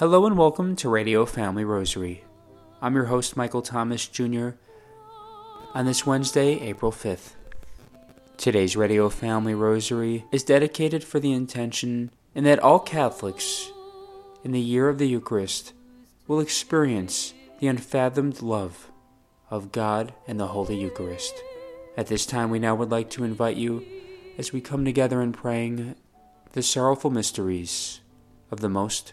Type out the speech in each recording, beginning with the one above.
Hello and welcome to Radio Family Rosary. I'm your host, Michael Thomas Jr., on this Wednesday, April 5th. Today's Radio Family Rosary is dedicated for the intention in that all Catholics, in the year of the Eucharist, will experience the unfathomed love of God and the Holy Eucharist. At this time, we now would like to invite you as we come together in praying the sorrowful mysteries of the Most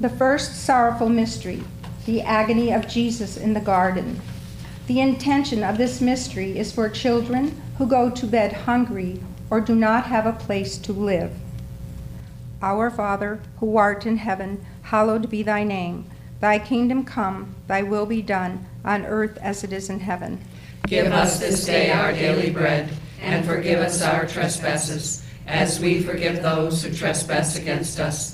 The first sorrowful mystery, the agony of Jesus in the garden. The intention of this mystery is for children who go to bed hungry or do not have a place to live. Our Father, who art in heaven, hallowed be thy name. Thy kingdom come, thy will be done, on earth as it is in heaven. Give us this day our daily bread, and forgive us our trespasses, as we forgive those who trespass against us.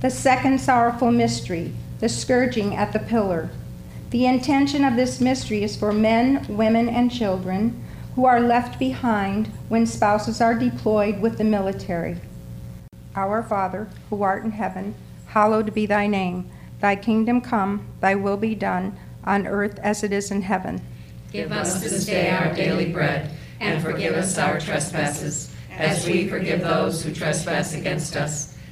The second sorrowful mystery, the scourging at the pillar. The intention of this mystery is for men, women, and children who are left behind when spouses are deployed with the military. Our Father, who art in heaven, hallowed be thy name. Thy kingdom come, thy will be done, on earth as it is in heaven. Give us this day our daily bread, and forgive us our trespasses, as we forgive those who trespass against us.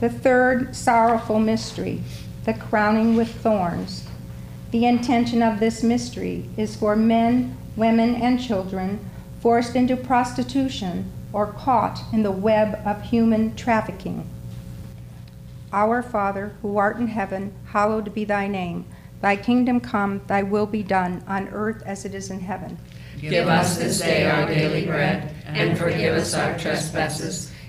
The third sorrowful mystery, the crowning with thorns. The intention of this mystery is for men, women, and children forced into prostitution or caught in the web of human trafficking. Our Father, who art in heaven, hallowed be thy name. Thy kingdom come, thy will be done, on earth as it is in heaven. Give us this day our daily bread, and forgive us our trespasses,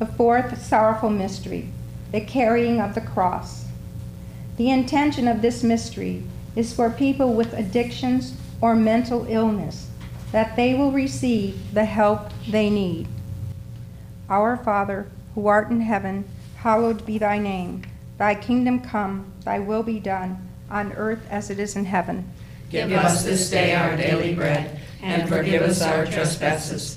The fourth sorrowful mystery, the carrying of the cross. The intention of this mystery is for people with addictions or mental illness that they will receive the help they need. Our Father, who art in heaven, hallowed be thy name. Thy kingdom come, thy will be done, on earth as it is in heaven. Give us this day our daily bread, and forgive us our trespasses,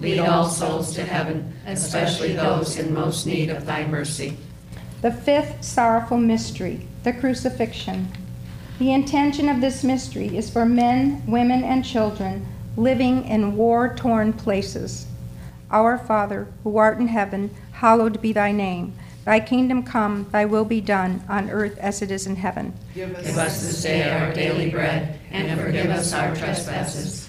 lead all souls to heaven, especially those in most need of thy mercy. The fifth sorrowful mystery, the crucifixion. The intention of this mystery is for men, women, and children living in war torn places. Our Father, who art in heaven, hallowed be thy name. Thy kingdom come, thy will be done, on earth as it is in heaven. Give us this day our daily bread, and forgive us our trespasses,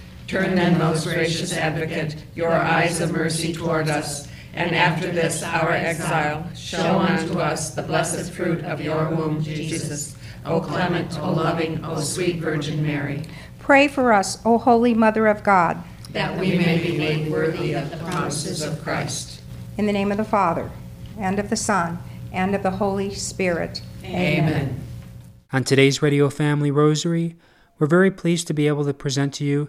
Turn then, most gracious advocate, your eyes of mercy toward us, and after this our exile, show unto us the blessed fruit of your womb, Jesus. O clement, O loving, O sweet Virgin Mary, Pray for us, O Holy Mother of God. that we may be made worthy of the promises of Christ. In the name of the Father, and of the Son, and of the Holy Spirit. Amen. On today's Radio Family Rosary, we're very pleased to be able to present to you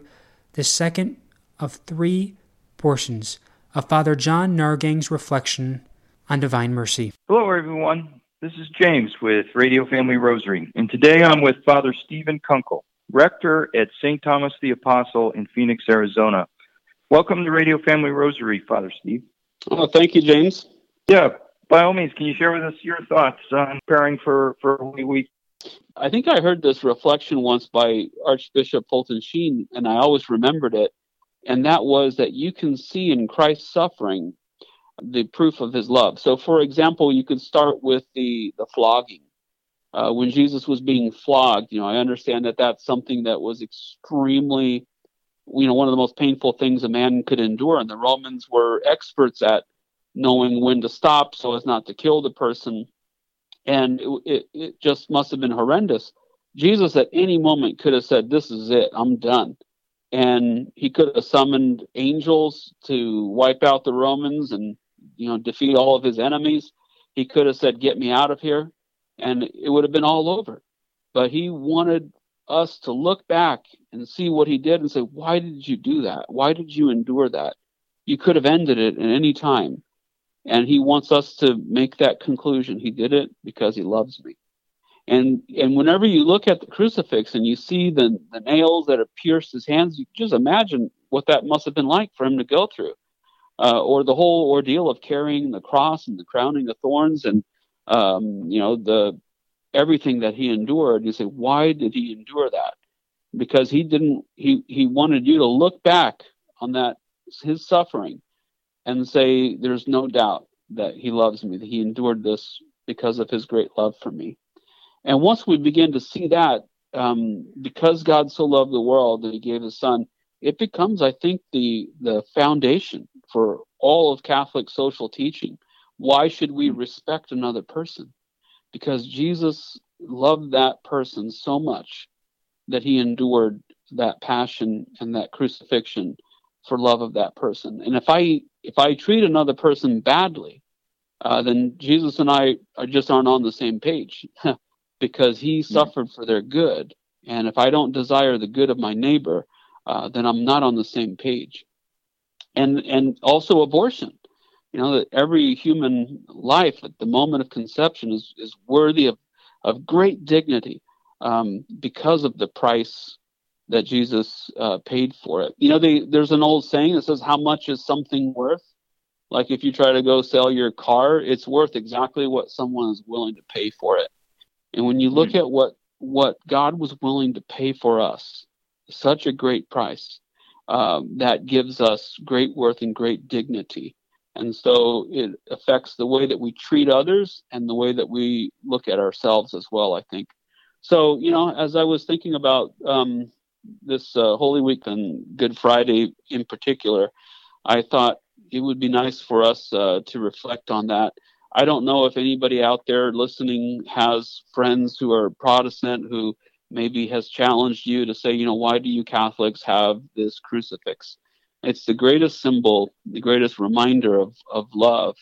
the second of three portions of Father John Nahrgang's reflection on Divine Mercy. Hello, everyone. This is James with Radio Family Rosary, and today I'm with Father Stephen Kunkel, rector at St. Thomas the Apostle in Phoenix, Arizona. Welcome to Radio Family Rosary, Father Steve. Oh, thank you, James. Yeah, by all means, can you share with us your thoughts on preparing for, for Holy Week? I think I heard this reflection once by Archbishop Fulton Sheen, and I always remembered it. And that was that you can see in Christ's suffering the proof of his love. So, for example, you could start with the, the flogging. Uh, when Jesus was being flogged, you know, I understand that that's something that was extremely, you know, one of the most painful things a man could endure. And the Romans were experts at knowing when to stop so as not to kill the person. And it, it, it just must have been horrendous. Jesus at any moment could have said, This is it, I'm done. And he could have summoned angels to wipe out the Romans and, you know, defeat all of his enemies. He could have said, Get me out of here. And it would have been all over. But he wanted us to look back and see what he did and say, Why did you do that? Why did you endure that? You could have ended it at any time. And he wants us to make that conclusion. He did it because he loves me. And and whenever you look at the crucifix and you see the, the nails that have pierced his hands, you just imagine what that must have been like for him to go through. Uh, or the whole ordeal of carrying the cross and the crowning of thorns and um, you know the everything that he endured. You say, why did he endure that? Because he didn't. He he wanted you to look back on that his suffering and say, There's no doubt that he loves me, that he endured this because of his great love for me. And once we begin to see that, um, because God so loved the world that he gave his son, it becomes, I think, the the foundation for all of Catholic social teaching. Why should we respect another person? Because Jesus loved that person so much that he endured that passion and that crucifixion for love of that person. And if I if I treat another person badly, uh, then Jesus and I are just aren't on the same page because he suffered for their good. And if I don't desire the good of my neighbor, uh, then I'm not on the same page. And and also abortion. You know that every human life at the moment of conception is is worthy of of great dignity um, because of the price that Jesus uh, paid for it. You know, they, there's an old saying that says, "How much is something worth?" Like if you try to go sell your car, it's worth exactly what someone is willing to pay for it. And when you look mm-hmm. at what what God was willing to pay for us, such a great price, um, that gives us great worth and great dignity. And so it affects the way that we treat others and the way that we look at ourselves as well, I think. So, you know, as I was thinking about um, this uh, Holy Week and Good Friday in particular, I thought it would be nice for us uh, to reflect on that. I don't know if anybody out there listening has friends who are Protestant who maybe has challenged you to say, you know, why do you Catholics have this crucifix? It's the greatest symbol, the greatest reminder of, of love.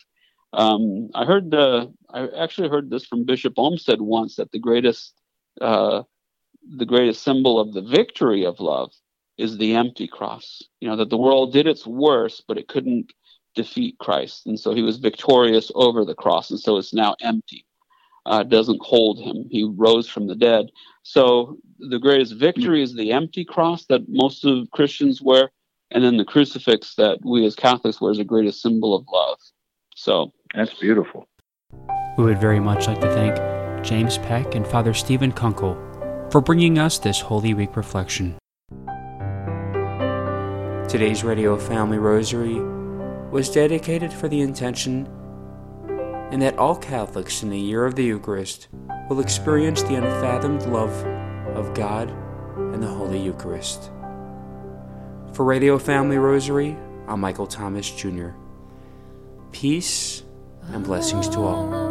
Um, I heard the, I actually heard this from Bishop Olmsted once that the greatest uh, the greatest symbol of the victory of love is the empty cross. You know, that the world did its worst, but it couldn't defeat Christ. And so he was victorious over the cross. And so it's now empty. Uh, doesn't hold him. He rose from the dead. So the greatest victory is the empty cross that most of Christians wear. And then the crucifix that we as Catholics wear is the greatest symbol of love. So that's beautiful. We would very much like to thank James Peck and Father Stephen Kunkel for bringing us this Holy Week reflection. Today's Radio Family Rosary was dedicated for the intention and that all Catholics in the year of the Eucharist will experience the unfathomed love of God and the Holy Eucharist. For Radio Family Rosary, I'm Michael Thomas Jr. Peace and blessings to all.